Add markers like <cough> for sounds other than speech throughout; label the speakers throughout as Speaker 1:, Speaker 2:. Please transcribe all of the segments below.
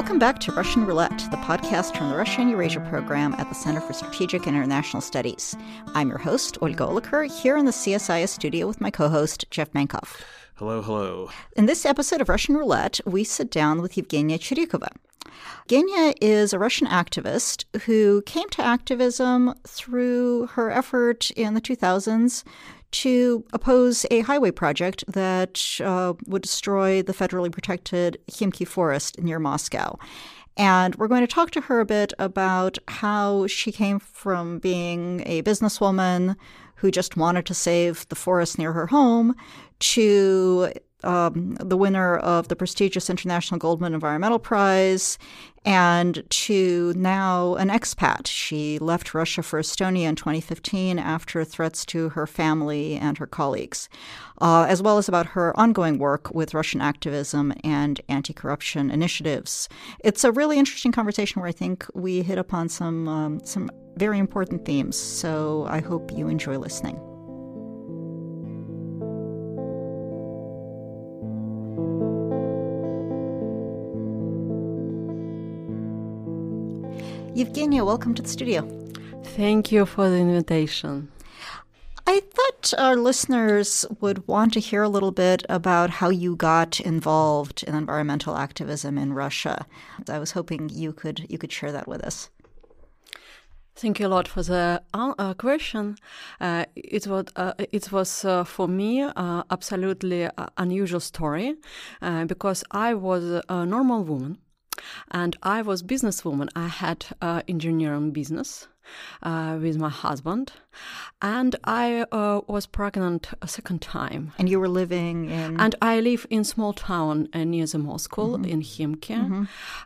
Speaker 1: Welcome back to Russian Roulette, the podcast from the Russia and Eurasia program at the Center for Strategic and International Studies. I'm your host, Olga Oliker, here in the CSIS studio with my co host, Jeff Mankoff.
Speaker 2: Hello, hello.
Speaker 1: In this episode of Russian Roulette, we sit down with Evgenia Chirikova. Evgenia is a Russian activist who came to activism through her effort in the 2000s to oppose a highway project that uh, would destroy the federally protected Khimki forest near Moscow. And we're going to talk to her a bit about how she came from being a businesswoman who just wanted to save the forest near her home to um, the winner of the prestigious International Goldman Environmental Prize, and to now an expat. She left Russia for Estonia in 2015 after threats to her family and her colleagues, uh, as well as about her ongoing work with Russian activism and anti corruption initiatives. It's a really interesting conversation where I think we hit upon some, um, some very important themes, so I hope you enjoy listening. Evgenia, welcome to the studio.
Speaker 3: Thank you for the invitation.
Speaker 1: I thought our listeners would want to hear a little bit about how you got involved in environmental activism in Russia. I was hoping you could you could share that with us.
Speaker 3: Thank you a lot for the uh, uh question. Uh, it was uh, it was uh, for me uh, absolutely unusual story because I was a normal woman and I was businesswoman. I had uh, engineering business uh, with my husband, and I uh, was pregnant a second time.
Speaker 1: And you were living in?
Speaker 3: And I live in small town uh, near the Moscow mm-hmm. in Khimki, mm-hmm.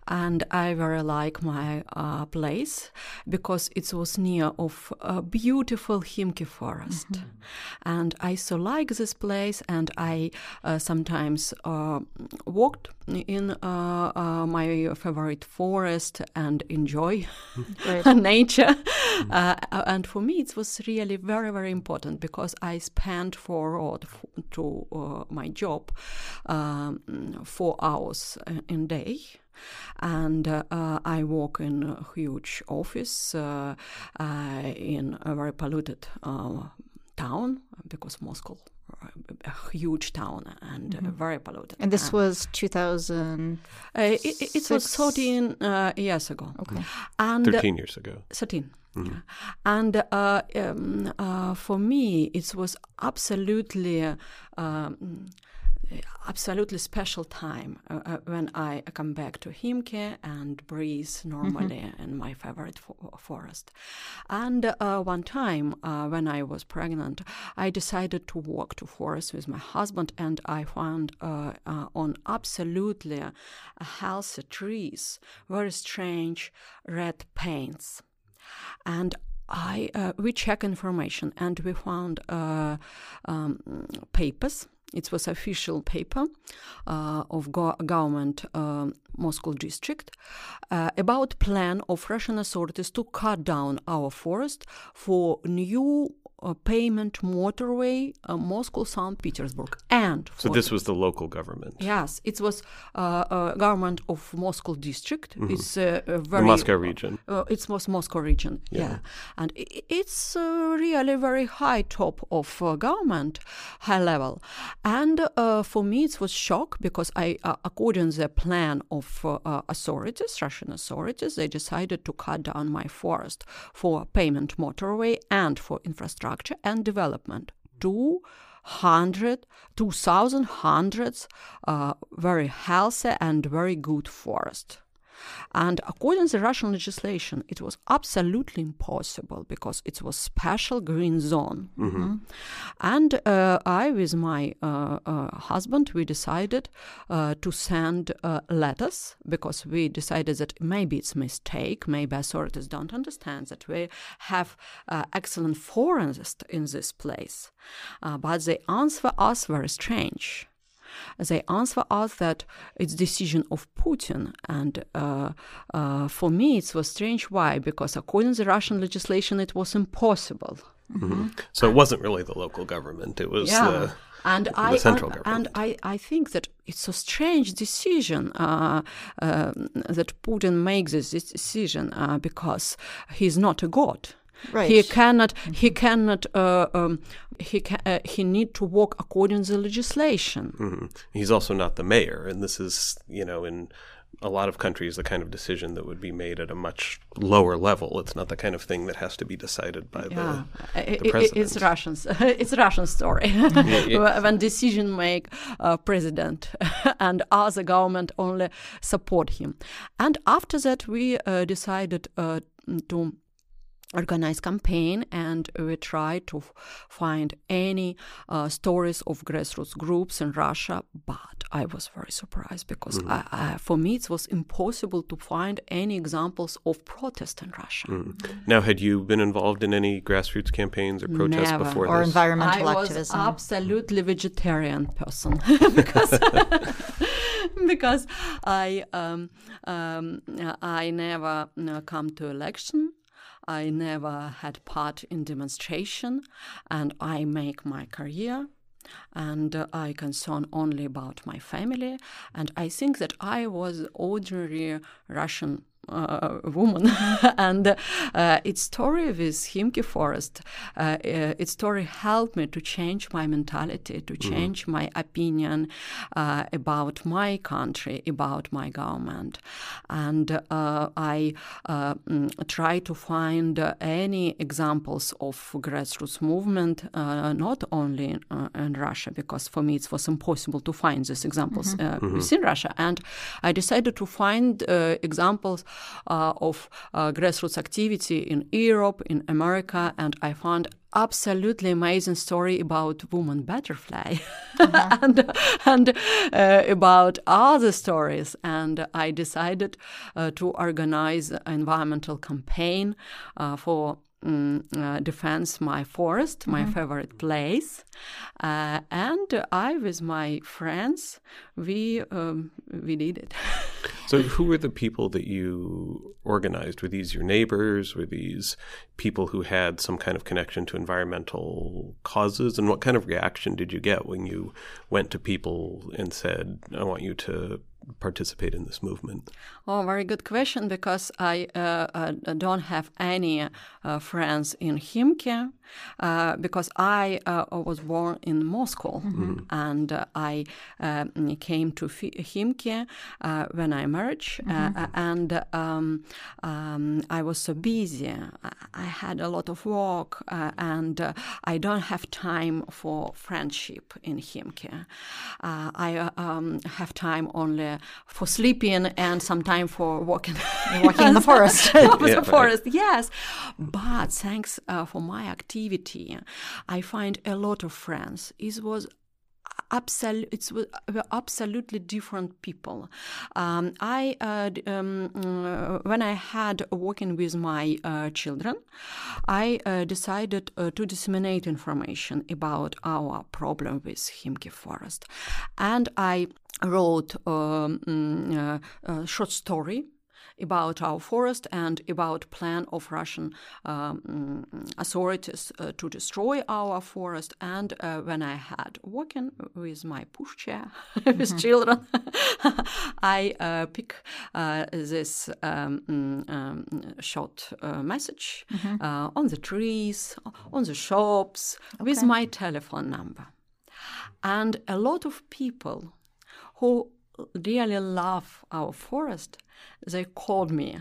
Speaker 3: and I very like my uh, place because it was near of a beautiful Khimki forest, mm-hmm. and I so like this place, and I uh, sometimes uh, walked in my favorite forest and enjoy <laughs> nature. <laughs> Uh, and for me, it was really very, very important because I spent for or to uh, my job um, four hours in day. And uh, uh, I work in a huge office uh, uh in a very polluted uh, town because Moscow a huge town and uh, mm-hmm. very polluted.
Speaker 1: And this was 2000? It,
Speaker 3: it, was 13 years ago.
Speaker 1: Okay.
Speaker 2: And, 13 years ago.
Speaker 3: 13. Mm-hmm. And uh, um, uh, for me, it was absolutely. Um, absolutely special time uh, uh, when I come back to Himki and breathe normally mm-hmm. in my favorite fo- forest. And uh, one time uh, when I was pregnant, I decided to walk to forest with my husband, and I found uh, uh, on absolutely healthy trees very strange red paints and I uh, we check information and we found uh, um, papers. It was official paper uh, of go- government uh, Moscow district uh, about plan of Russian authorities to cut down our forest for new uh, payment motorway uh, Moscow St Petersburg. And
Speaker 2: so this was the local government?
Speaker 3: Yes it was uh, uh government of Moscow district. Mm-hmm. it's
Speaker 2: uh, very the Moscow region.
Speaker 3: uh, it's most Moscow region yeah, yeah. and it's really very high top of government high level. And for me it was shock because I according to the plan of authorities Russian authorities they decided to cut down my forest for payment motorway and for infrastructure infrastructure and development. 200, 2,000 hundreds uh, very healthy and very good forest. And according to Russian legislation, it was absolutely impossible because it was special green zone. Mm-hmm. And uh, I, with my uh, uh, husband, we decided uh, to send uh, letters because we decided that maybe it's a mistake, maybe authorities don't understand that we have uh, excellent forests in this place. but they answer us very strange they answer us that it's decision of Putin. And uh, uh, for me, it was strange. Why? Because according to the Russian legislation, it was impossible.
Speaker 2: Mm-hmm. So it wasn't really the local government; it was
Speaker 3: yeah.
Speaker 2: the
Speaker 3: and
Speaker 2: the
Speaker 3: I
Speaker 2: central
Speaker 3: and,
Speaker 2: government.
Speaker 3: and I, I think that it's a strange decision uh, uh, that Putin makes this decision uh, because he's not a god.
Speaker 1: Right.
Speaker 3: He cannot. He cannot. Uh, um, he ca- uh, he need to work according to the legislation.
Speaker 2: Mhm. He's also not the mayor, and this is, you know, in a lot of countries, the kind of decision that would be made at a much lower level. It's not the kind of thing that has to be decided by
Speaker 3: Yeah,
Speaker 2: the, the president. <laughs>
Speaker 3: it's Russians. it's a Russian story <laughs>
Speaker 2: yeah. <laughs>
Speaker 3: when decision make uh, president and other government only support him. And after that, we uh, decided uh, to organize campaign and we tried to f- find any uh, stories of grassroots groups in Russia but I was very surprised because I, I, for me it was impossible to find any examples of protest in Russia mm.
Speaker 2: Now, had you been involved in any grassroots campaigns or protests
Speaker 3: Never.
Speaker 2: before
Speaker 1: or
Speaker 2: this?
Speaker 1: environmental
Speaker 3: I was
Speaker 1: activism.
Speaker 3: absolutely vegetarian person <laughs> because <laughs> because I um, um, I never uh, come to election. I never had part in demonstration, and I make my career. And uh, I concern only about my family, and I think that I was ordinary Russian uh, woman, <laughs> and uh, its story with Himki Forest, uh, uh, its story helped me to change my mentality, to change my opinion uh, about my country, about my government, and uh, I uh, mm, try to find any examples of grassroots movement, uh, not only in, uh, in Russia, because for me it was impossible to find these examples uh, within Russia, and I decided to find uh, examples of uh, grassroots activity in Europe, in America, and I found absolutely amazing story about woman butterfly. <laughs> And, and uh, about other stories. And i decided uh, to organize an environmental campaign uh, for uh, defense my forest my favorite place. Uh, and i with my friends we um, we did it <laughs>
Speaker 2: So, who were the people that you organized? Were these your neighbors? Were these people who had some kind of connection to environmental causes? And what kind of reaction did you get when you went to people and said, I want you to participate in this movement?
Speaker 3: Oh, very good question because I uh, uh, don't have any uh, friends in Himki uh, because I uh, was born in Moscow and uh, I uh, came to Himki uh, when I married uh, and um, um, I was so busy. I- I had a lot of work uh, and uh, I don't have time for friendship in Himki. Uh, I um, have time only for sleeping and some time for walking. <laughs>
Speaker 1: walking in the <laughs> forest.
Speaker 3: In
Speaker 2: Yeah, <laughs>
Speaker 3: the
Speaker 2: right.
Speaker 3: forest, yes. But thanks uh, for my activity, I find a lot of friends. It was absolute it's w- were absolutely different people um, i uh, d- um, uh, when i had working with my uh, children i uh, decided uh, to disseminate information about our problem with himki forest and i wrote um, a short story about our forest and about plan of Russian um, authorities uh, to destroy our forest. And uh, when I had working with my pushchair <laughs> with children, <laughs> I uh, pick uh, this um, mm, um, short uh, message uh, on the trees, on the shops, with my telephone number. And a lot of people who really love our forest, they called me.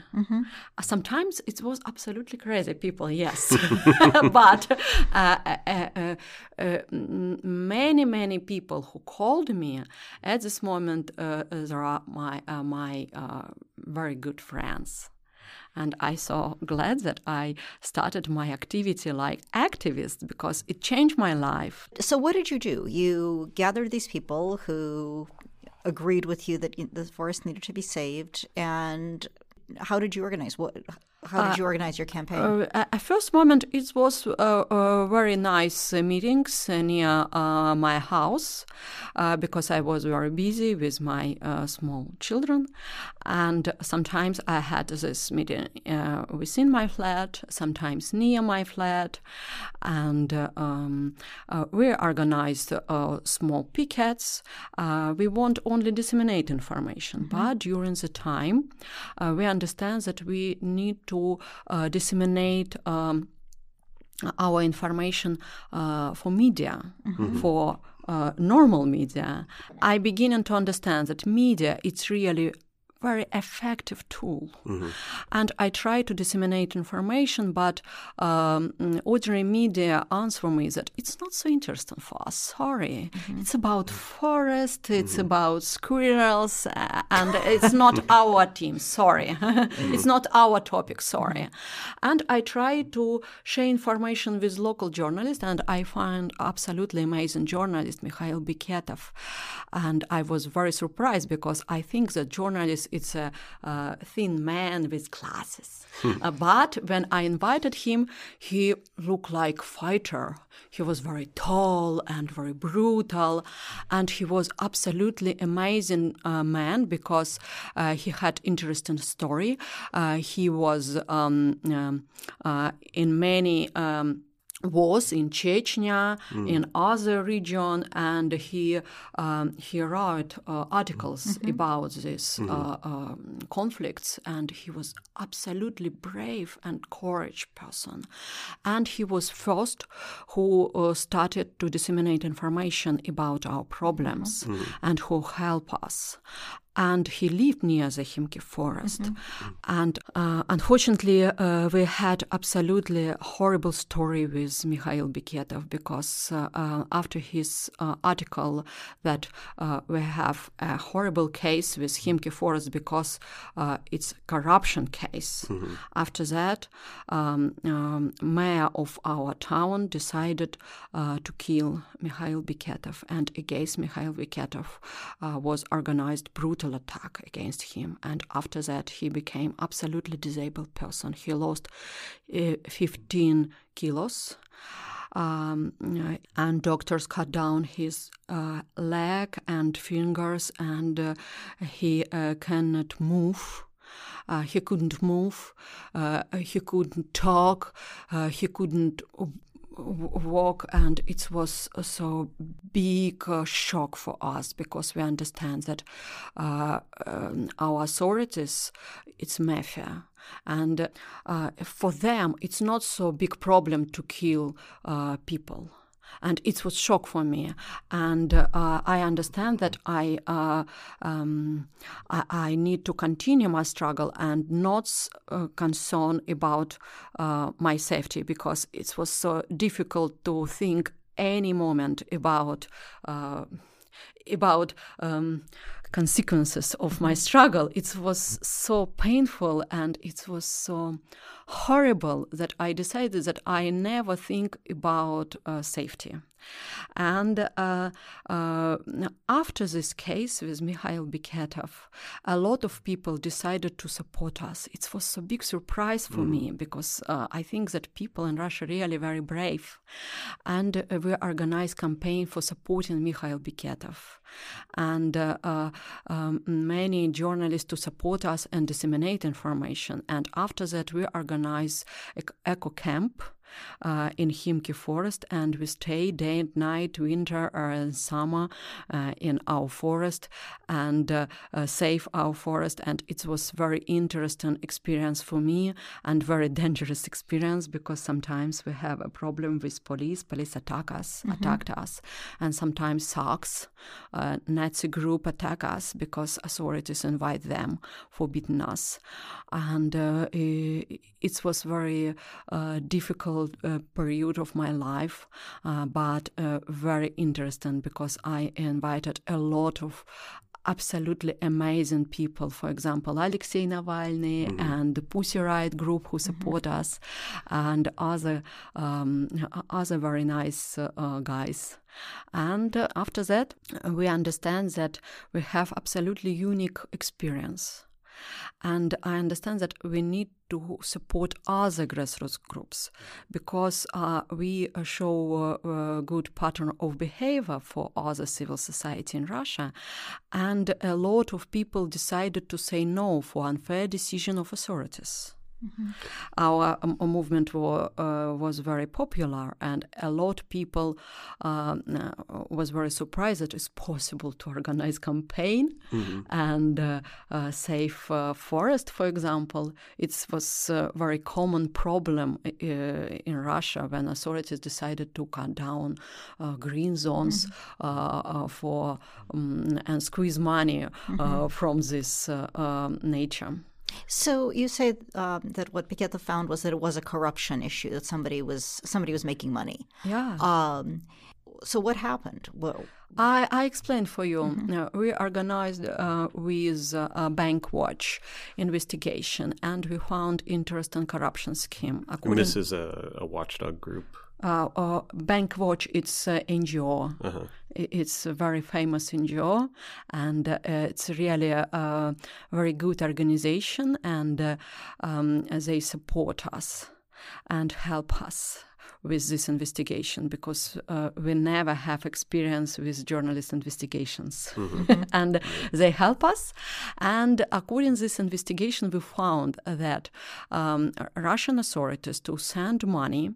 Speaker 3: Uh, Sometimes it was absolutely crazy people, yes, <laughs> but uh, uh, uh, uh, many many people who called me at this moment, uh, there are my uh, my uh, very good friends. And I so glad that I started my activity like activist because it changed my life.
Speaker 1: So, what did you do? You gathered these people who agreed with you that the forest needed to be saved, and how did you organize? What? How did uh, you organize your campaign?
Speaker 3: Uh, at first moment, it was uh, uh very nice uh, meetings near my house because I was very busy with my small children, and sometimes I had this meeting within my flat, sometimes near my flat, and um, we organized small pickets. we won't only disseminate information, mm-hmm. but during the time, we understand that we need to to uh, disseminate um, our information uh, for media, mm-hmm. for uh, normal media. I begin to understand that media it's really very effective tool. Mm-hmm. And I try to disseminate information, but um, ordinary media answer me that it's not so interesting for us. Sorry. Mm-hmm. It's about forest, it's mm-hmm. about squirrels, uh, and it's not <laughs> our team. Sorry. <laughs> it's not our topic. Sorry. And I try to share information with local journalists, and I find absolutely amazing journalist, Mikhail Beketov. And I was very surprised because I think that journalists it's a, thin man with glasses. Hmm. Uh, but when I invited him, he looked like fighter. He was very tall and very brutal, and he was absolutely amazing uh, man because uh, he had interesting story. Uh, he was um, um, uh, in many. Um, was in Chechnya, mm. in other region, and he um, he wrote uh, articles mm-hmm. about these mm-hmm. uh, um, conflicts, and he was absolutely brave and courage person, and he was first who uh, started to disseminate information about our problems mm-hmm. and who help us, and he lived near the Himki forest. Mm-hmm. And uh, unfortunately, uh, we had absolutely horrible story with Mikhail Beketov because uh, uh after his uh, article that uh, we have a horrible case with Himki forest because it's corruption case. Mm-hmm. After that, um, um, mayor of our town decided to kill Mikhail Beketov, and against Mikhail Beketov was organized brutal attack against him. And after that, he became absolutely disabled person. He lost uh, 15 kilos. Um, and doctors cut down his uh, leg and fingers, and uh, he uh, cannot move. Uh, he couldn't move. Uh, he couldn't talk. he couldn't walk and it was so big uh, shock for us because we understand that uh, um, our authorities it's mafia. And uh, for them it's not so big problem to kill uh, people and it was shock for me. And uh, I understand that I, uh, um, I, I need to continue my struggle and not uh, concern about uh, my safety because it was so difficult to think any moment about uh, about um, consequences of my struggle. It was so painful and it was so horrible that I decided that I never think about uh, safety. And uh, uh, after this case with Mikhail Beketov, a lot of people decided to support us. It was a big surprise for mm. me because uh, I think that people in Russia really very brave, and uh, we organized campaign for supporting Mikhail Beketov, and uh, uh, um, many journalists to support us and disseminate information. And after that, we organized eco camp uh, in Himki forest, and we stay day and night, winter or summer, uh, in our forest and uh, uh, save our forest. And it was very interesting experience for me and very <laughs> dangerous experience because sometimes we have a problem with police. Police attack us, mm-hmm. attacked us, and sometimes uh, Nazi group, attack us because authorities invite them forbidden us, and uh, it, it was very difficult difficult uh, period of my life, uh, but uh, very interesting because I invited a lot of absolutely amazing people. For example, Alexei Navalny mm-hmm. and the Pussy Riot group who mm-hmm. support mm-hmm. us, and other um, other very nice uh, guys. And uh, after that, we understand that we have absolutely unique experience And I understand that we need to support other grassroots groups because uh, we uh, show a, a good pattern of behavior for other civil society in Russia. And a lot of people decided to say no for unfair decision of authorities. Mm-hmm. Our um, movement uh, was very popular, and a lot of people uh, was very surprised that it's possible to organize campaign mm-hmm. and uh, uh save uh, forest, for example. It was a very common problem uh, in Russia when authorities decided to cut down green zones mm-hmm. for um, and squeeze money mm-hmm. from this um, nature.
Speaker 1: So you say um, that what Beketov found was that it was a corruption issue that somebody was somebody was making money.
Speaker 3: Yeah. Um,
Speaker 1: so what happened? Well,
Speaker 3: I, I explained for you. Mm-hmm. Uh, we organized uh, with uh, a bank watch investigation, and we found interesting corruption scheme.
Speaker 2: According, this is a, a watchdog group.
Speaker 3: Uh, uh, Bank Watch, it's uh, NGO. Uh-huh. It's very famous in NGO, and uh, it's really a, a, very good organization, and uh, um, they support us and help us with this investigation because uh, we never have experience with journalist investigations mm-hmm. <laughs> and they help us and according to this investigation we found that um, russian authorities to send money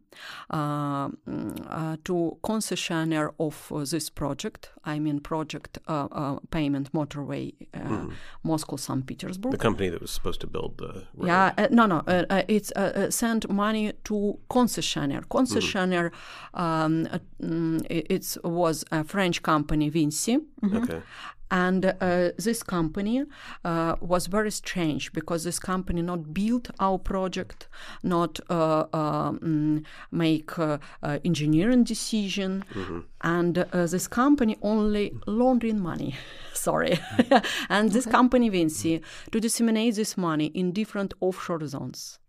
Speaker 3: uh, uh, to concessionaire of this project i mean project uh, uh, payment motorway mm. moscow st petersburg
Speaker 2: the company that was supposed to build the
Speaker 3: road. yeah no no it's sent money to concessionaire concessionaire concessionaire. Um, mm, it was a French company, Vinci.
Speaker 2: Mm-hmm. Okay.
Speaker 3: And uh, this company uh, was very strange because this company not built our project, not uh, um, make uh, uh, engineering decision, mm-hmm. and uh, this company only laundering money. <laughs> Sorry, <laughs> and this okay. company Vinci to disseminate this money in different offshore zones.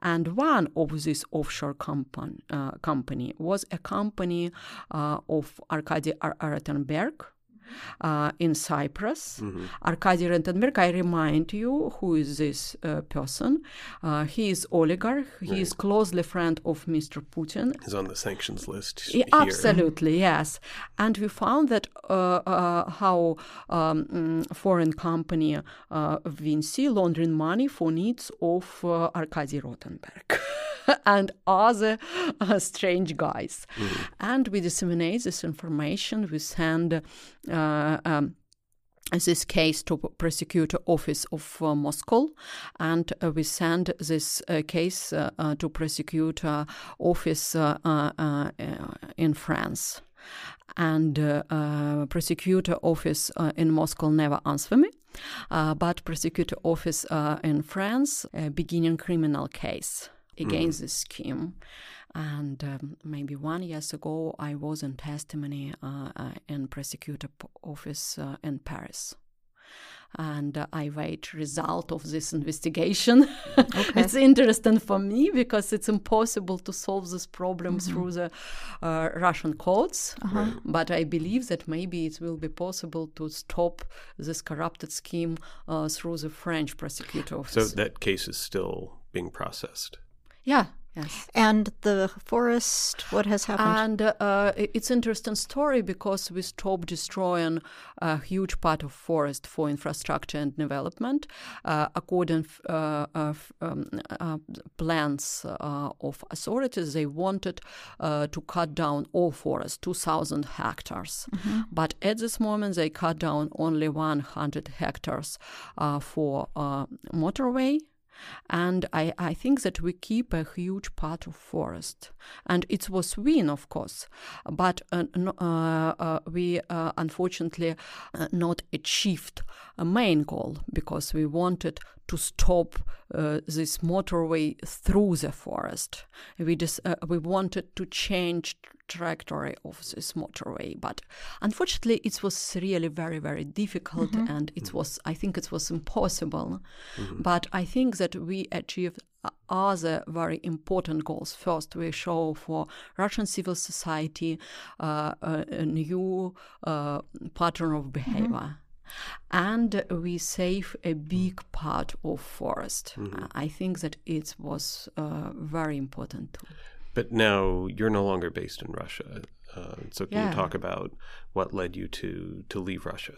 Speaker 3: And one of these offshore company, uh, company was a company uh, of Arkady Rotenberg, uh, in Cyprus. Mm-hmm. Arkady Rotenberg, I remind you, who is this uh, person? Uh, he is oligarch. He right. is closely friend of Mr. Putin.
Speaker 2: He's on the sanctions list.
Speaker 3: Yeah, absolutely, yes. And we found that uh, uh, how um, foreign company uh, Vinci laundering money for needs of uh, Arkady Rotenberg. <laughs> <laughs> and other uh, strange guys. Mm-hmm. And we disseminate this information. We send uh, um, this case to prosecutor office of uh, Moscow, and uh, we send this uh, case uh, uh, to prosecutor office uh, in France. And prosecutor office in Moscow never answer me, but prosecutor office in France beginning criminal case against mm. this scheme. And um, maybe one years ago, I was in testimony uh, uh, in prosecutor office uh, in Paris and uh, I wait result of this investigation. <laughs> Okay. it's interesting for me because it's impossible to solve this problem mm-hmm. through the uh, Russian courts. Uh-huh. But I believe that maybe it will be possible to stop this corrupted scheme uh, through the French prosecutor office.
Speaker 2: So that case is still being processed.
Speaker 3: Yeah, Yes.
Speaker 1: And the forest, what has happened?
Speaker 3: And uh, it's interesting story because we stopped destroying a huge part of forest for infrastructure and development. Uh, according uh, um, uh, plans uh, of authorities, they wanted uh, to cut down all forest, 2,000 hectares. Mm-hmm. But at this moment, they cut down only 100 hectares for motorway and I, I think that we keep a huge part of forest. And it was win, of course, but uh, uh, uh, we uh, unfortunately uh, not achieved a main goal because we wanted to stop uh, this motorway through the forest. We just we wanted to change trajectory of this motorway. But unfortunately, it was really very, very difficult, mm-hmm. and it was, I think, it was impossible. Mm-hmm. But I think that we achieved other very important goals. First, we show for Russian civil society uh, a, a, new uh, pattern of behavior. Mm-hmm and we save a big part of forest. Mm-hmm. I think that it was uh, very important too.
Speaker 2: But now you're no longer based in Russia. Uh, so can yeah. you talk about what led you to to leave Russia?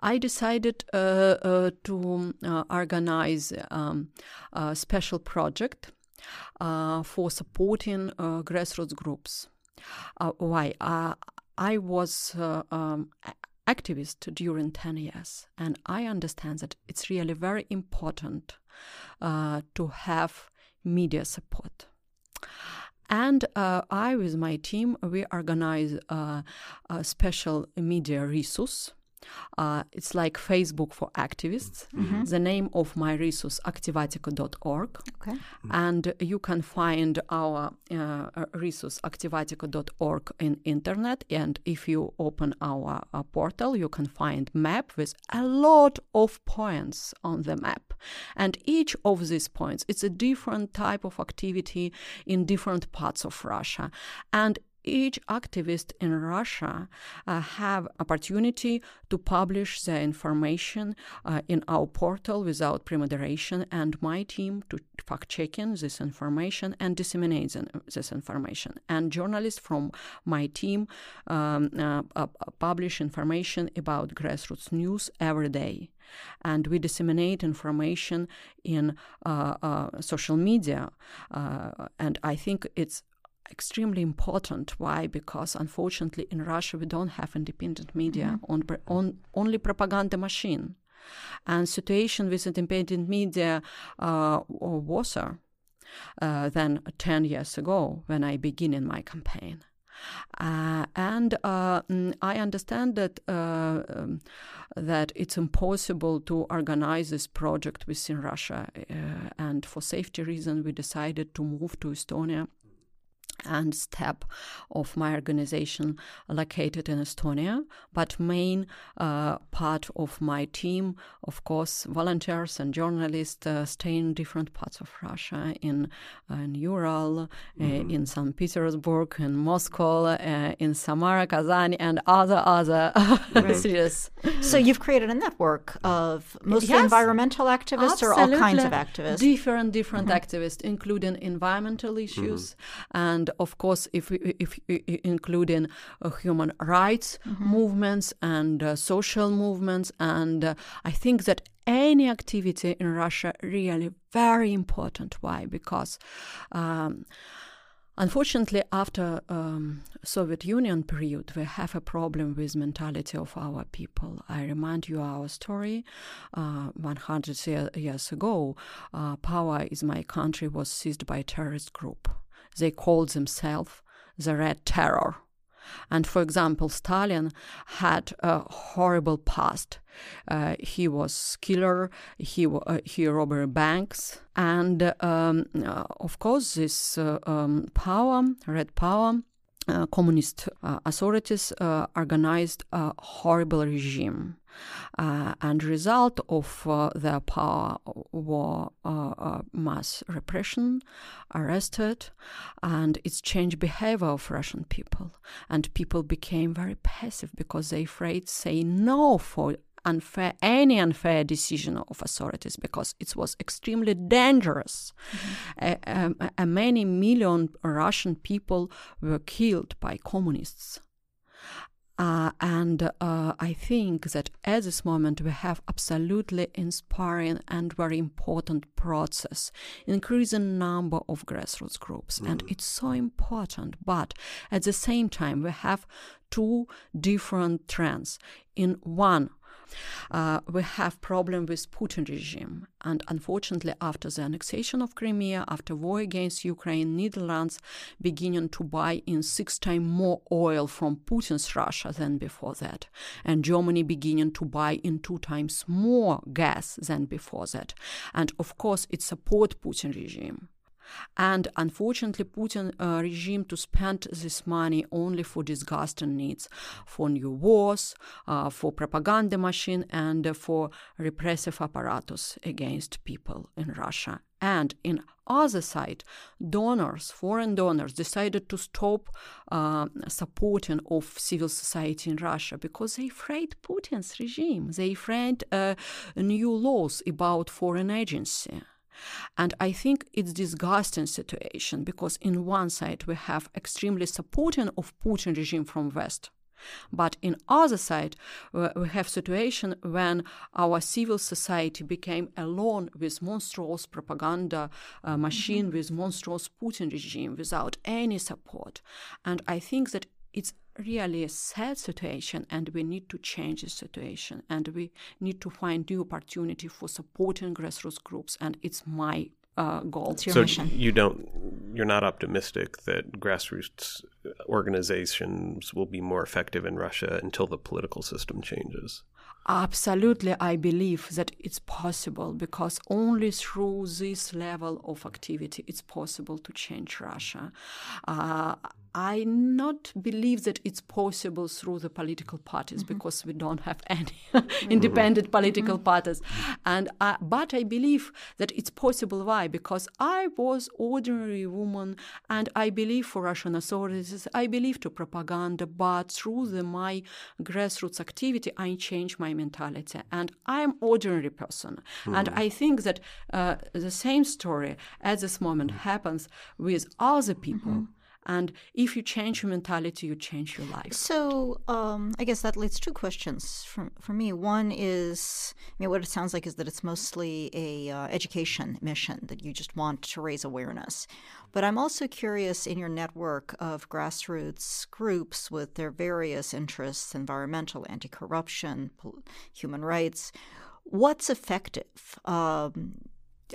Speaker 3: I decided uh, uh, to uh, organize um, a special project uh, for supporting uh, grassroots groups. why? I was um, activist during 10 years and i understand that it's really very important uh, to have media support and uh, I, with my team, we organize uh, a special media resource uh, it's like Facebook for activists. Mm-hmm. The name of my resource, activatica.org. Okay. And you can find our uh, resource, activatica.org, in internet. And if you open our uh, portal, you can find map with a lot of points on the map. And each of these points, it's a different type of activity in different parts of Russia. And each activist in Russia uh, have opportunity to publish their information uh, in our portal without pre-moderation and my team to fact checking this information and disseminate this information and journalists from my team um, uh, uh, publish information about grassroots news every day and we disseminate information in uh, uh, social media and i think it's extremely important. Why? Because unfortunately in Russia we don't have independent media, mm-hmm. on, on only propaganda machine. And situation with independent media uh, worse uh, than 10 years ago when I begin in my campaign. Uh, and uh, mm, I understand that uh, um, that it's impossible to organize this project within Russia, uh, and for safety reasons, we decided to move to Estonia and step of my organization located in Estonia, but main uh, part of my team, of course, volunteers and journalists uh, stay in different parts of Russia, in uh, in Ural, uh, mm-hmm. in St. Petersburg, in Moscow, uh, in Samara, Kazan, and other other <laughs> cities.
Speaker 1: So you've created a network of mostly yes, environmental activists or all kinds of activists,
Speaker 3: different different mm-hmm. activists, including environmental issues mm-hmm. and of course, if, if, if including uh, human rights mm-hmm. movements and uh, social movements, and uh, I think that any activity in Russia really very important. Why? Because. Um, Unfortunately, after um, Soviet Union period, we have a problem with mentality of our people. I remind you our story. Uh, 100 years ago, uh, power in my country was seized by a terrorist group. They called themselves the Red Terror. And for example, Stalin had a horrible past. Uh, he was killer. He uh, he robbed banks, and um, uh, of course, this uh, um, power, red power, uh, communist uh, authorities organized a horrible regime uh, and result of uh, their power were uh, uh, mass repression, arrested, and it's changed behavior of Russian people. And people became very passive because they afraid say no for unfair any unfair decision of authorities because it was extremely dangerous. Mm-hmm. Uh, many million Russian people were killed by communists. Uh, and uh, I think that at this moment we have absolutely inspiring and very important process, increasing number of grassroots groups, mm. and it's so important. But at the same time, we have two different trends. In one, uh, we have problem with Putin regime, and unfortunately, after the annexation of Crimea, after war against Ukraine, Netherlands beginning to buy in six times more oil from Putin's Russia than before that, and Germany beginning to buy in two times more gas than before that, and of course, it support Putin regime. And unfortunately putin uh, regime to spend this money only for disgusting needs for new wars uh, for propaganda machine and for repressive apparatus against people in russia. And in other side donors foreign donors decided to stop uh, supporting of civil society in russia because they afraid putin's regime. They afraid uh, new laws about foreign agency and I think it's disgusting situation because in one side we have extremely supporting of Putin regime from West. But in other side, we have situation when our civil society became alone with monstrous propaganda uh, machine, mm-hmm. with monstrous Putin regime, without any support. And I think that it's really a sad situation and we need to change the situation and we need to find new opportunity for supporting grassroots groups and it's my uh, goal.
Speaker 1: It's your
Speaker 2: so
Speaker 1: mission.
Speaker 2: you don't, you're not optimistic that grassroots organizations will be more effective in Russia until the political system changes.
Speaker 3: Absolutely, I believe that it's possible because only through this level of activity it's possible to change Russia. Uh, I not believe that it's possible through the political parties mm-hmm. because we don't have <laughs> any independent mm-hmm. political mm-hmm. parties, and uh, but I believe that it's possible. Why? Because I was ordinary woman, and I believe for Russian authorities. I believe to propaganda, but through the my grassroots activity, I changed my mentality, and I'm ordinary person, mm-hmm. and I think that uh, the same story at this moment happens with other people. And if you change your mentality, you change your life.
Speaker 1: So um, I guess that leads two questions for, for me. One is, I mean, what it sounds like is that it's mostly a uh, education mission that you just want to raise awareness. But I'm also curious in your network of grassroots groups with their various interests, environmental, anti-corruption, human rights, what's effective? Um,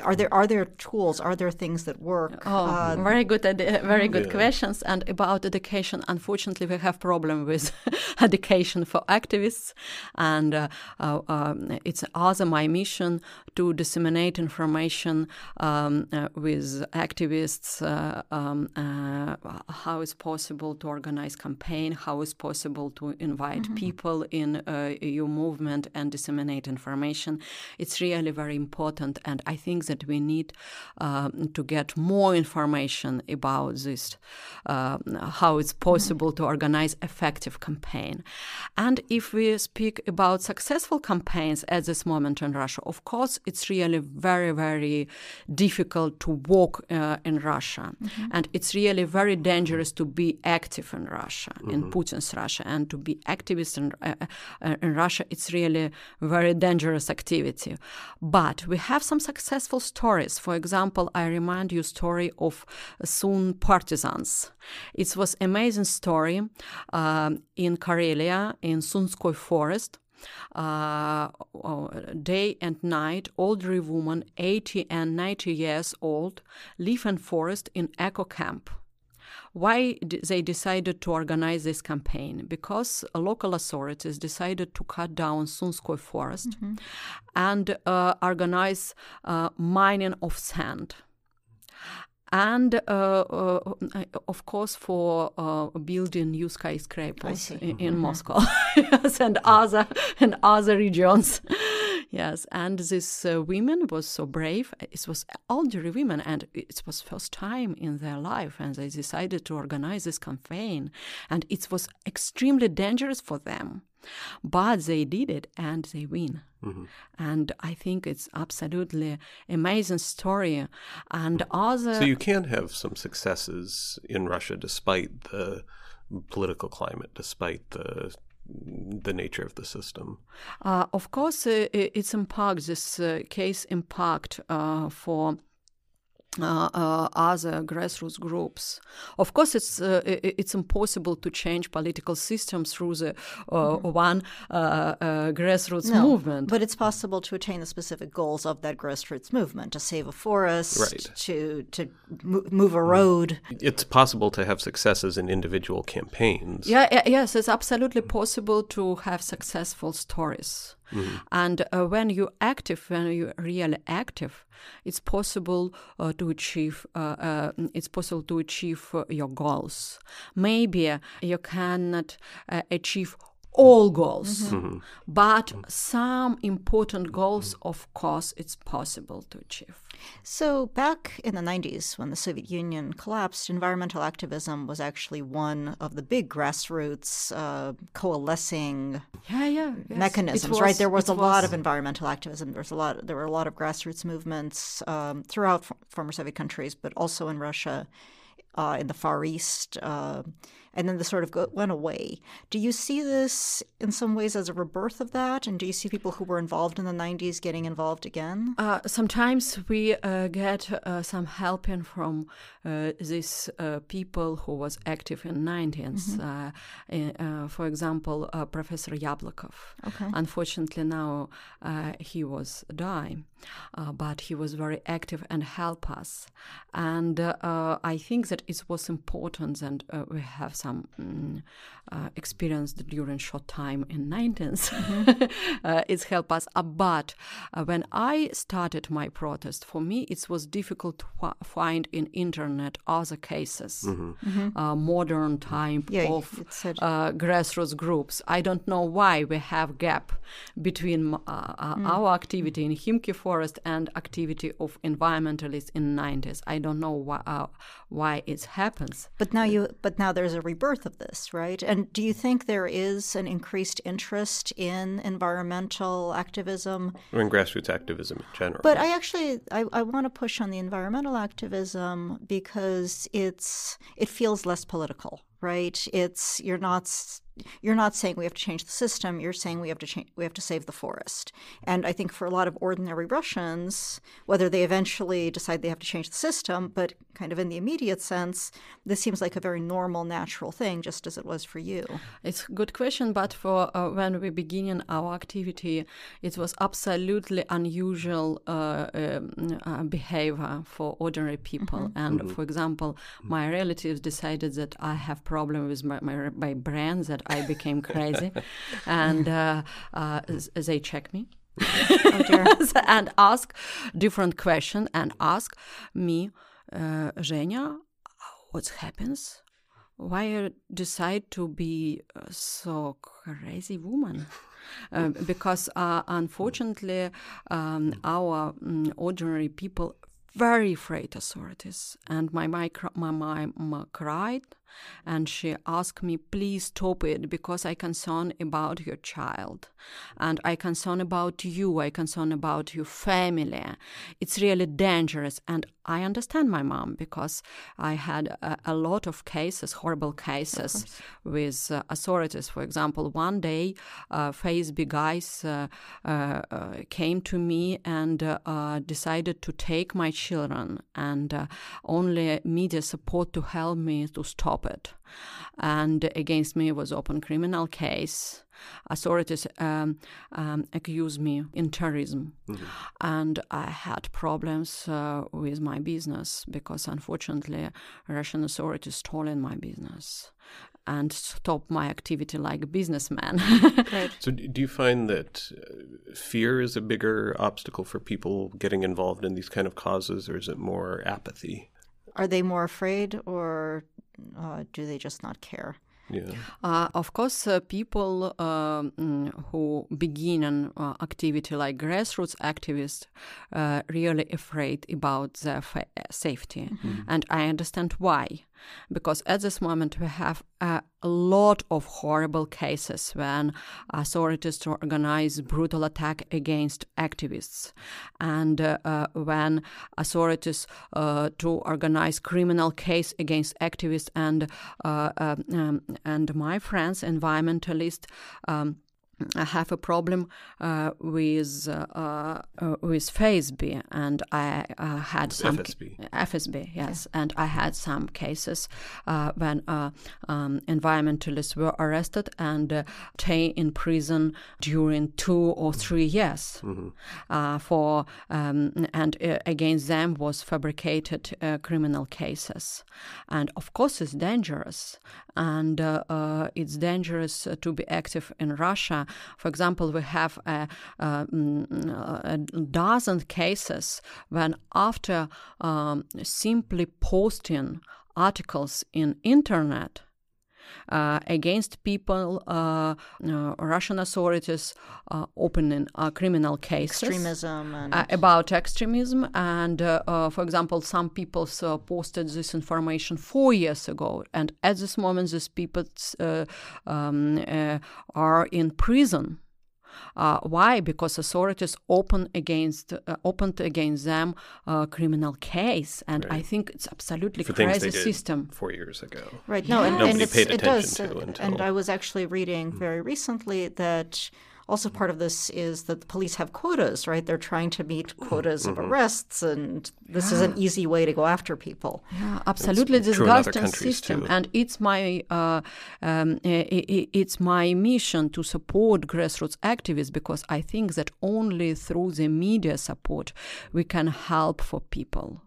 Speaker 1: are there are there tools are there things that work?
Speaker 3: Oh uh, very good very good yeah. questions. And about education unfortunately we have problem with <laughs> education for activists. And uh, uh, um, it's also my mission to disseminate information um, uh, with activists uh, um, uh, how is possible to organize campaign how is possible to invite mm-hmm. people in your movement and disseminate information. It's really very important. And i think that we need uh, to get more information about this, uh, how it's possible to organize effective campaign. And if we speak about successful campaigns at this moment in Russia, of course, it's really very, very difficult to walk uh, in Russia. Mm-hmm. And it's really very dangerous to be active in Russia, mm-hmm. in Putin's Russia, and to be activist in, uh, uh, in Russia, it's really very dangerous activity. But we have some successful stories. For example, I remind you story of Sun partisans. It was amazing story uh, in Karelia in Sunskoy forest. Uh, day and night, older woman, 80 and 90 years old, live in forest in eco camp why they decided to organize this campaign? Because local authorities decided to cut down Sunskoy forest mm-hmm. and uh, organize uh, mining of sand and uh, uh, of course for uh, building new skyscrapers in, in mm-hmm. Moscow <laughs> yes, and other and other regions. Yes, and this uh, women was so brave. It was elderly women, and it was first time in their life, and they decided to organize this campaign, and it was extremely dangerous for them but they did it and they win. Mm-hmm. And I think it's absolutely amazing story. And other
Speaker 2: so you can have some successes in Russia despite the political climate, despite the the nature of the system.
Speaker 3: Uh, of course, uh, it's impact. This uh, case impact uh, for uh, uh, other grassroots groups. Of course, it's uh, it's impossible to change political systems through the uh, mm-hmm. one uh, uh, grassroots
Speaker 1: no,
Speaker 3: movement.
Speaker 1: But it's possible to attain the specific goals of that grassroots movement: to save a forest,
Speaker 2: right.
Speaker 1: to to move a road.
Speaker 2: It's possible to have successes in individual campaigns.
Speaker 3: Yeah, yes, it's absolutely possible to have successful stories. And uh, when you're active, when you're really active, it's possible uh, to achieve. Uh, uh, it's possible to achieve uh, your goals. Maybe you cannot uh, achieve all goals, but some important goals, of course, it's possible to achieve.
Speaker 1: So, back in the 90s, when the Soviet Union collapsed, environmental activism was actually one of the big grassroots uh, coalescing
Speaker 3: Yeah, yeah. yes.
Speaker 1: mechanisms,
Speaker 3: It
Speaker 1: right? There was
Speaker 3: it
Speaker 1: a lot of environmental activism. There was a lot. There were a lot of grassroots movements um, throughout f- former Soviet countries, but also in Russia, uh, in the Far East, uh, and then this sort of go, went away. Do you see this in some ways as a rebirth of that? And do you see people who were involved in the '90s getting involved again?
Speaker 3: Uh, sometimes we uh, get uh, some helping from uh, these uh, people who was active in 90s. Uh, in, uh, for example, uh, Professor Yablokov.
Speaker 1: Okay.
Speaker 3: Unfortunately, now uh, he was dying, uh, but he was very active and help us. And I think that it was important, and uh, we have some mm, uh, experience during short time in 90s. <laughs> uh, it's helped us. Uh, but uh, when I started my protest, for me it was difficult to fi- find in internet other cases, uh, modern type
Speaker 1: Mm-hmm. Yeah,
Speaker 3: of
Speaker 1: it
Speaker 3: uh, grassroots groups. I don't know why we have gap between uh, uh,
Speaker 1: Mm.
Speaker 3: our activity in Himki forest and activity of environmentalists in 90s. I don't know why, uh, why it happens.
Speaker 1: But now you, but now there's a rebirth of this, right? And do you think there is an increased interest in environmental activism?
Speaker 2: Or in grassroots activism in general.
Speaker 1: But I actually I, I want to push on the environmental activism because it's it feels less political, right? It's you're not you're not saying we have to change the system. You're saying we have to change we have to save the forest. And I think for a lot of ordinary Russians, whether they eventually decide they have to change the system, but kind of in the immediate sense, this seems like a very normal, natural thing, just as it was for you.
Speaker 3: It's a good question, but for uh, when we begin our activity, it was absolutely unusual uh, um, uh, behavior for ordinary people. And for example, my relatives decided that I have problem with my, my, my brain, that I became crazy, <laughs> and uh, uh, they check me. <laughs> <laughs> and ask different question and ask me, uh, Zhenya, what happens? Why you decide to be uh, so crazy woman? Um, because uh, unfortunately, um, our mm, ordinary people very afraid authorities. And my my my mom cried, and she asked me, "Please stop it, because I concern about your child, and I concern about you. I concern about your family. It's really dangerous." And I understand my mom because I had a, a lot of cases, horrible cases with uh, authorities. For example, one day, uh, FSB guys uh, uh, uh, came to me and uh, uh, decided to take my children, and uh, only media support to help me to stop it. And against me was open criminal case. Authorities um, um, accused me in terrorism, and I had problems uh, with my business because, unfortunately, Russian authorities stolen my business and stopped my activity like a businessman. <laughs>
Speaker 2: So, do you find that uh, fear is a bigger obstacle for people getting involved in these kind of causes, or is it more apathy?
Speaker 1: Are they more afraid or uh, do they just not care?
Speaker 2: Yeah.
Speaker 3: Uh, of course, uh, people um, mm, who begin an uh, activity like grassroots activists uh, really afraid about their fa- safety, and I understand why. Because at this moment we have a lot of horrible cases when authorities organize brutal attack against activists, and uh, uh, when authorities uh, to organize criminal case against activists and uh, um, um, and my friends environmentalists. Um, have a problem uh, with uh, uh, with FSB, and I uh, had some
Speaker 2: FSB.
Speaker 3: FSB, yes, and I had some cases uh, when uh, um, environmentalists were arrested and uh, stay in prison during two or three years. Uh, for um, and uh, against them was fabricated uh, criminal cases, and of course it's dangerous, and it's dangerous to be active in Russia for example, we have a, a, a dozen cases when after um, simply posting articles in internet against people, uh, uh, Russian authorities uh, opening uh, criminal cases.
Speaker 1: Extremism. And...
Speaker 3: Uh, about extremism. And, for example, some people posted this information four years ago. And at this moment, these people um, are in prison uh, why? Because authorities open against uh, opened against them a criminal case, and right. I think it's absolutely
Speaker 2: For
Speaker 3: crazy system.
Speaker 2: Four years ago,
Speaker 1: right? No, yeah. and,
Speaker 2: and
Speaker 1: it
Speaker 2: does.
Speaker 1: Until... And I was actually reading very recently that also, part of this is that the police have quotas, right? They're trying to meet quotas mm-hmm. of arrests, and this yeah. is an easy way to go after people.
Speaker 3: Yeah, absolutely disgusting system,
Speaker 2: too.
Speaker 3: and it's my uh, um, it's my mission to support grassroots activists because I think that only through the media support we can help for people.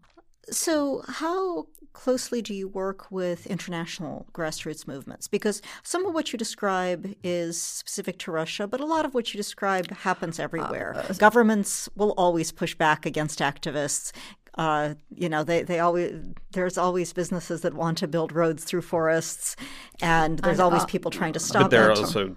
Speaker 1: So, how closely do you work with international grassroots movements? Because some of what you describe is specific to Russia, but a lot of what you describe happens everywhere. Uh, Governments will always push back against activists. Uh, you know, they, they always there's always businesses that want to build roads through forests, and there's always uh, people trying to stop.
Speaker 2: But there are also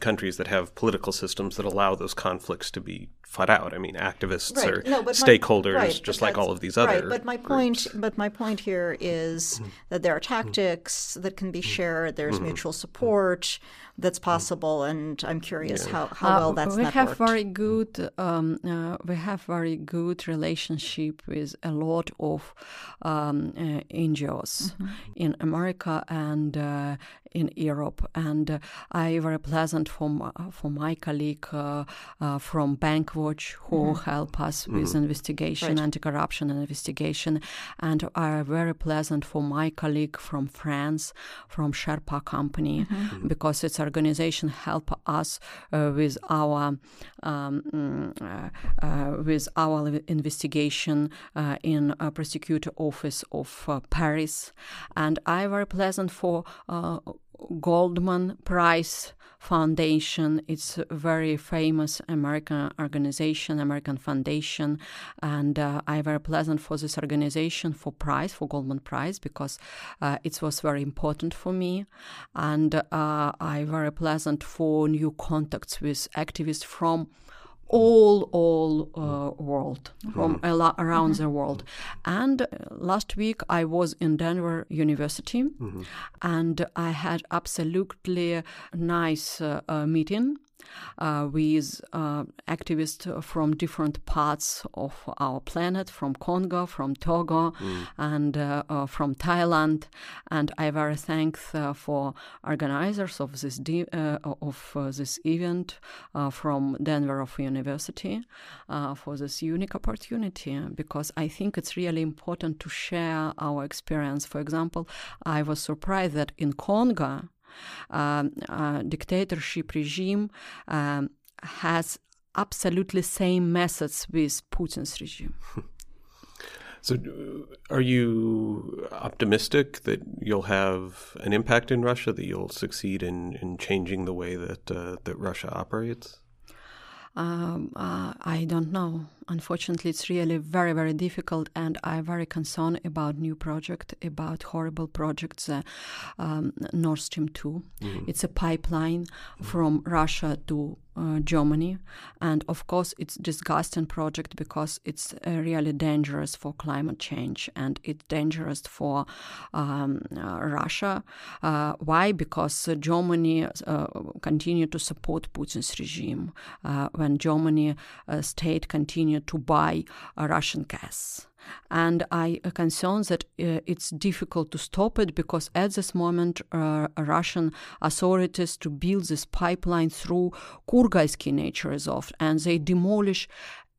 Speaker 2: countries that have political systems that allow those conflicts to be fought out. I mean, activists right. are no, stakeholders, my, right, just like all of these other.
Speaker 1: Right, but my point, but my point here is that there are tactics that can be shared. There's mm-hmm. mutual support that's possible, and I'm curious yeah. how, how uh, well that's
Speaker 3: we
Speaker 1: networked.
Speaker 3: have very good um, uh, we have very good relationship with a lot of um, uh, NGOs mm-hmm. in America and uh, in Europe, and uh, I very pleasant for my, for my colleague uh, uh, from Bankwatch who mm-hmm. help us with mm-hmm. investigation, right. anti-corruption investigation, and are very pleasant for my colleague from France, from Sherpa Company, mm-hmm. mm-hmm. because its organization help us uh, with our um, mm, uh, with our investigation in prosecutor office of Paris, and I very pleasant for Goldman Prize Foundation. It's a very famous American organization, American foundation, and uh, I very pleasant for this organization for prize for Goldman Prize because uh, it was very important for me, and uh, I very pleasant for new contacts with activists from all all uh, world from mm-hmm. around mm-hmm. the world and uh, last week i was in denver university mm-hmm. and i had absolutely nice uh, uh meeting uh, with uh, activists from different parts of our planet, from Congo, from Togo, mm. and uh, uh from Thailand. And I very thankful uh, for organizers of this de- uh, of this event from Denver of University for this unique opportunity because I think it's really important to share our experience. For example, I was surprised that in Congo dictatorship regime um, has absolutely same methods with Putin's regime. <laughs>
Speaker 2: So, are you optimistic that you'll have an impact in Russia, that you'll succeed in, in changing the way that uh, that Russia operates?
Speaker 3: Um, uh, I don't know. Unfortunately, it's really very, very difficult, and I'm very concerned about new project, about horrible projects, uh, um, Nord Stream 2. Mm-hmm. It's a pipeline from Russia to uh, Germany, and of course, it's disgusting project because it's uh, really dangerous for climate change and it's dangerous for um, uh, Russia. Uh, why? Because Germany uh, continue to support Putin's regime. when Germany state continue to buy Russian gas. And I am concerned that uh, it's difficult to stop it because at this moment uh, Russian authorities to build this pipeline through Kurgalsky nature reserve and they demolish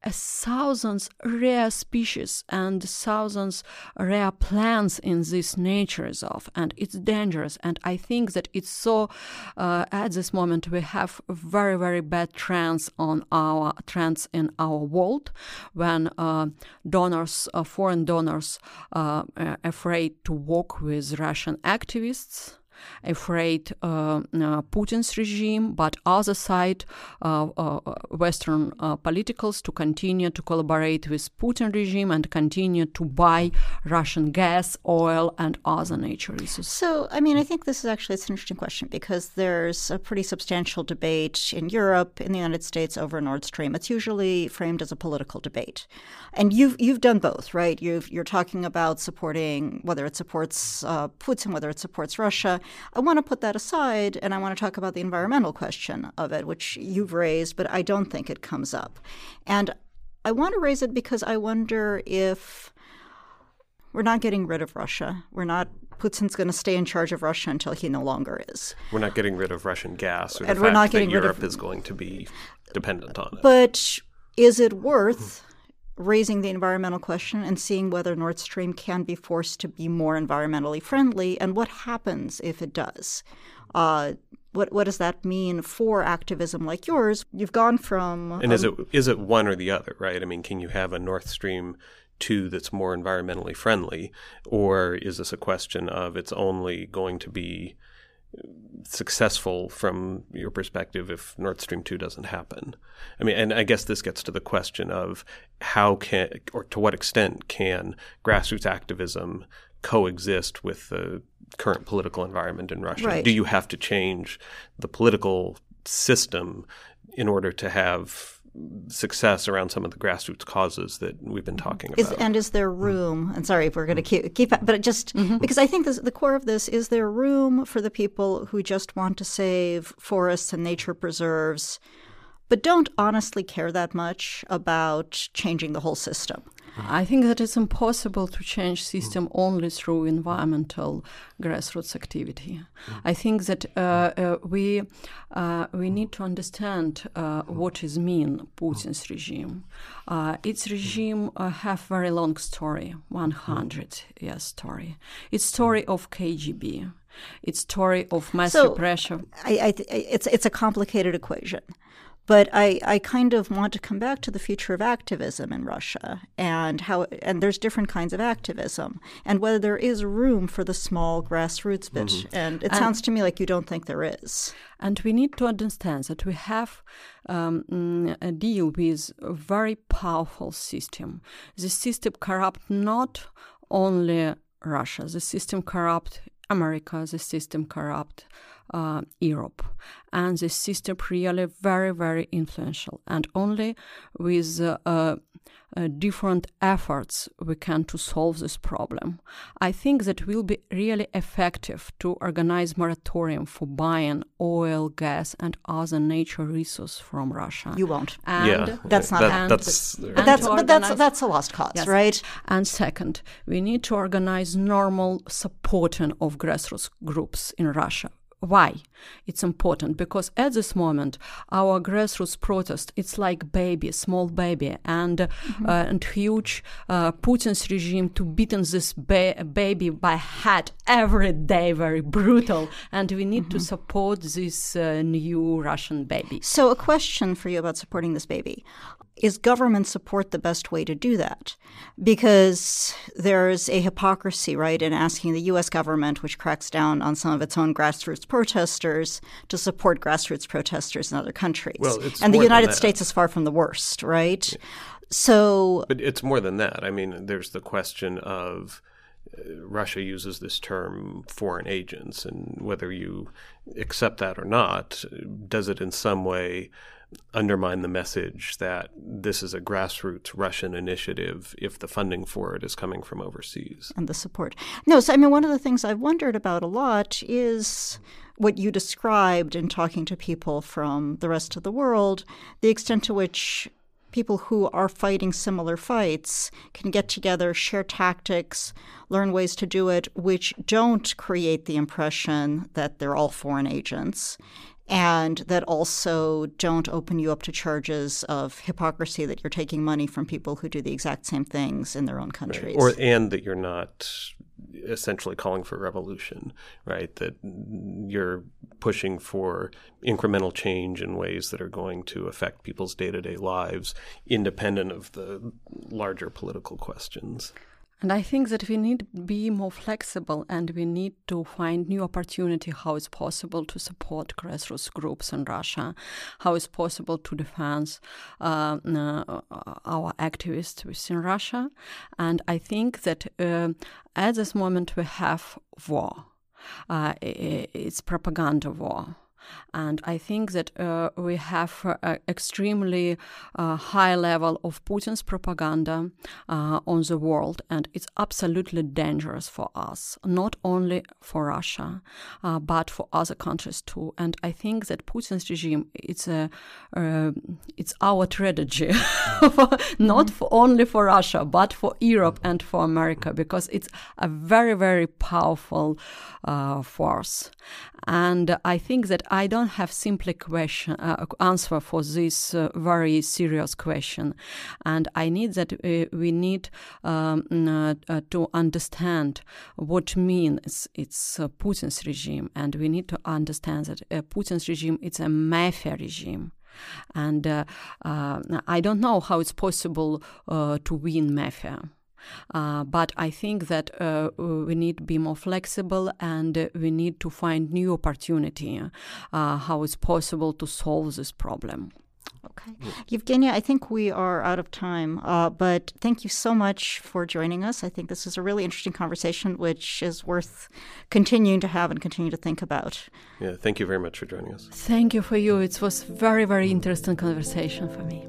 Speaker 3: thousands rare species and thousands rare plants in this nature reserve and it's dangerous. And i think that it's so uh, at this moment we have very very bad trends on our trends in our world when uh, donors uh, foreign donors uh, are afraid to work with russian activists afraid uh, uh, Putin's regime, but other side, uh, Western politicals to continue to collaborate with Putin regime and continue to buy Russian gas, oil, and other nature resources.
Speaker 1: So, I mean, I think this is actually it's an interesting question because there's a pretty substantial debate in Europe, in the United States, over Nord Stream. It's usually framed as a political debate, and you've you've done both, right? You've, you're talking about supporting whether it supports uh, Putin, whether it supports Russia. I want to put that aside, and I want to talk about the environmental question of it, which you've raised, but I don't think it comes up, and I want to raise it because I wonder if we're not getting rid of Russia. We're not Putin's going to stay in charge of Russia until he no longer is.
Speaker 2: We're not getting rid of Russian gas, or and we're not getting Europe rid of, Europe is going to be dependent on it.
Speaker 1: But is it worth raising the environmental question and seeing whether Nord Stream can be forced to be more environmentally friendly, and what happens if it does? Uh, what what does that mean for activism like yours? You've gone from
Speaker 2: and um, is it is it one or the other, right? I mean, can you have a Nord Stream two that's more environmentally friendly, or is this a question of it's only going to be successful from your perspective if Nord Stream 2 doesn't happen? I mean, and I guess this gets to the question of how can, or to what extent can grassroots activism coexist with the current political environment in Russia?
Speaker 1: Right.
Speaker 2: Do you have to change the political system in order to have success around some of the grassroots causes that we've been talking about.
Speaker 1: Is, and is there room? And sorry if we're going to keep, keep but just mm-hmm. because I think this, the core of this is there room for the people who just want to save forests and nature preserves, but don't honestly care that much about changing the whole system.
Speaker 3: I think that it's impossible to change system only through environmental grassroots activity. I think that uh, uh, we uh, we need to understand uh, what is mean Putin's regime. Uh, its regime uh, have very long story, 100 years story. It's story of KGB. It's story of mass
Speaker 1: so
Speaker 3: repression.
Speaker 1: I, I, it's it's a complicated equation. But I, I kind of want to come back to the future of activism in Russia and how and there's different kinds of activism and whether there is room for the small grassroots bit. Mm-hmm. And it and, sounds to me like you don't think there is.
Speaker 3: And we need to understand that we have um, mm, a deal with a very powerful system. The system corrupt not only Russia, the system corrupt America, the system corrupt uh, Europe. And this system really very, very influential. And only with uh, uh, different efforts we can to solve this problem. I think that will be really effective to organize moratorium for buying oil, gas, and other nature resources from Russia.
Speaker 1: You won't.
Speaker 2: And yeah,
Speaker 1: that's not.
Speaker 2: That, that's,
Speaker 1: but that's, but that's that's a lost cause,
Speaker 3: yes.
Speaker 1: right?
Speaker 3: And second, we need to organize normal supporting of grassroots groups in Russia why it's important because at this moment our grassroots protest it's like baby small baby and mm-hmm. uh, and huge uh, putin's regime to beating this ba- baby by head every day very brutal and we need mm-hmm. to support this uh, new russian baby
Speaker 1: so a question for you about supporting this baby is government support the best way to do that? Because there's a hypocrisy, right, in asking the U.S. government, which cracks down on some of its own grassroots protesters, to support grassroots protesters in other countries.
Speaker 2: Well,
Speaker 1: and the United States is far from the worst, right? Yeah. So,
Speaker 2: but it's more than that. I mean, there's the question of uh, Russia uses this term foreign agents, and whether you accept that or not, does it in some way undermine the message that this is a grassroots Russian initiative if the funding for it is coming from overseas.
Speaker 1: And the support. No, so I mean, one of the things I've wondered about a lot is what you described in talking to people from the rest of the world, the extent to which people who are fighting similar fights can get together, share tactics, learn ways to do it, which don't create the impression that they're all foreign agents and that also don't open you up to charges of hypocrisy that you're taking money from people who do the exact same things in their own countries.
Speaker 2: Right. Or and that you're not essentially calling for revolution, right? That you're pushing for incremental change in ways that are going to affect people's day-to-day lives independent of the larger political questions.
Speaker 3: And I think that we need to be more flexible and we need to find new opportunity how it's possible to support grassroots groups in Russia, how it's possible to defend uh, uh, our activists within Russia. And I think that uh, at this moment we have war. Uh, it's propaganda war and I think that uh, we have an extremely uh, high level of Putin's propaganda uh, on the world, and it's absolutely dangerous for us, not only for Russia, uh, but for other countries too. And I think that Putin's regime it's a uh, it's our tragedy, <laughs> not for only for Russia, but for Europe and for America, because it's a very very powerful uh, force. And I think that I don't have simply question uh, answer for this uh, very serious question, and I need that uh, we need um, uh, uh, to understand what means it's Putin's regime, and we need to understand that Putin's regime it's a mafia regime. And I don't know how it's possible to win mafia. Uh, but I think that uh, we need to be more flexible and we need to find new opportunity uh, how it's possible to solve this problem.
Speaker 1: Okay. Evgenia, I think we are out of time, uh, but thank you so much for joining us. I think this is a really interesting conversation, which is worth continuing to have and continue to think about.
Speaker 2: Yeah, thank you very much for joining us.
Speaker 3: Thank you for you. It was very, very interesting conversation for me.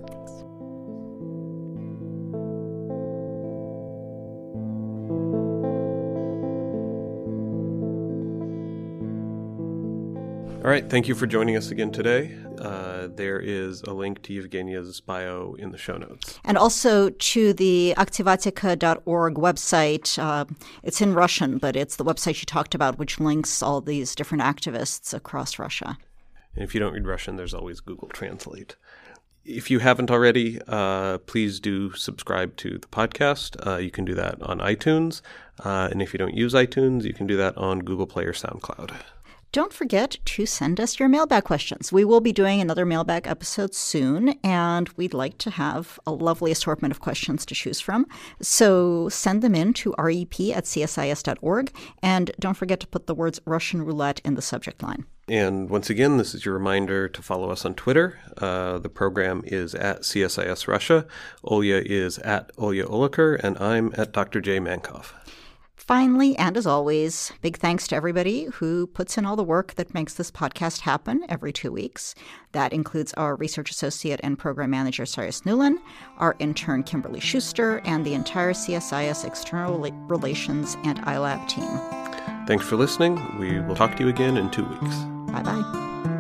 Speaker 2: All right, thank you for joining us again today. Uh, there is a link to Evgenia's bio in the show notes.
Speaker 1: And also to the activatica.org website. Uh, it's in Russian, but it's the website she talked about, which links all these different activists across Russia.
Speaker 2: And if you don't read Russian, there's always Google Translate. If you haven't already, uh, please do subscribe to the podcast. Uh, you can do that on iTunes. Uh, and if you don't use iTunes, you can do that on Google Play or SoundCloud.
Speaker 1: Don't forget to send us your mailbag questions. We will be doing another mailbag episode soon, and we'd like to have a lovely assortment of questions to choose from. So send them in to rep at csis.org, and don't forget to put the words Russian roulette in the subject line.
Speaker 2: And once again, this is your reminder to follow us on Twitter. Uh, the program is at CSIS Russia. Olya is at Olya Oliker, and I'm at Dr. J. Mankoff.
Speaker 1: Finally, and as always, big thanks to everybody who puts in all the work that makes this podcast happen every two weeks. That includes our research associate and program manager, Cyrus Newlin, our intern, Kimberly Schuster, and the entire CSIS External Relations and iLab team.
Speaker 2: Thanks for listening. We will talk to you again in two weeks.
Speaker 1: Bye bye.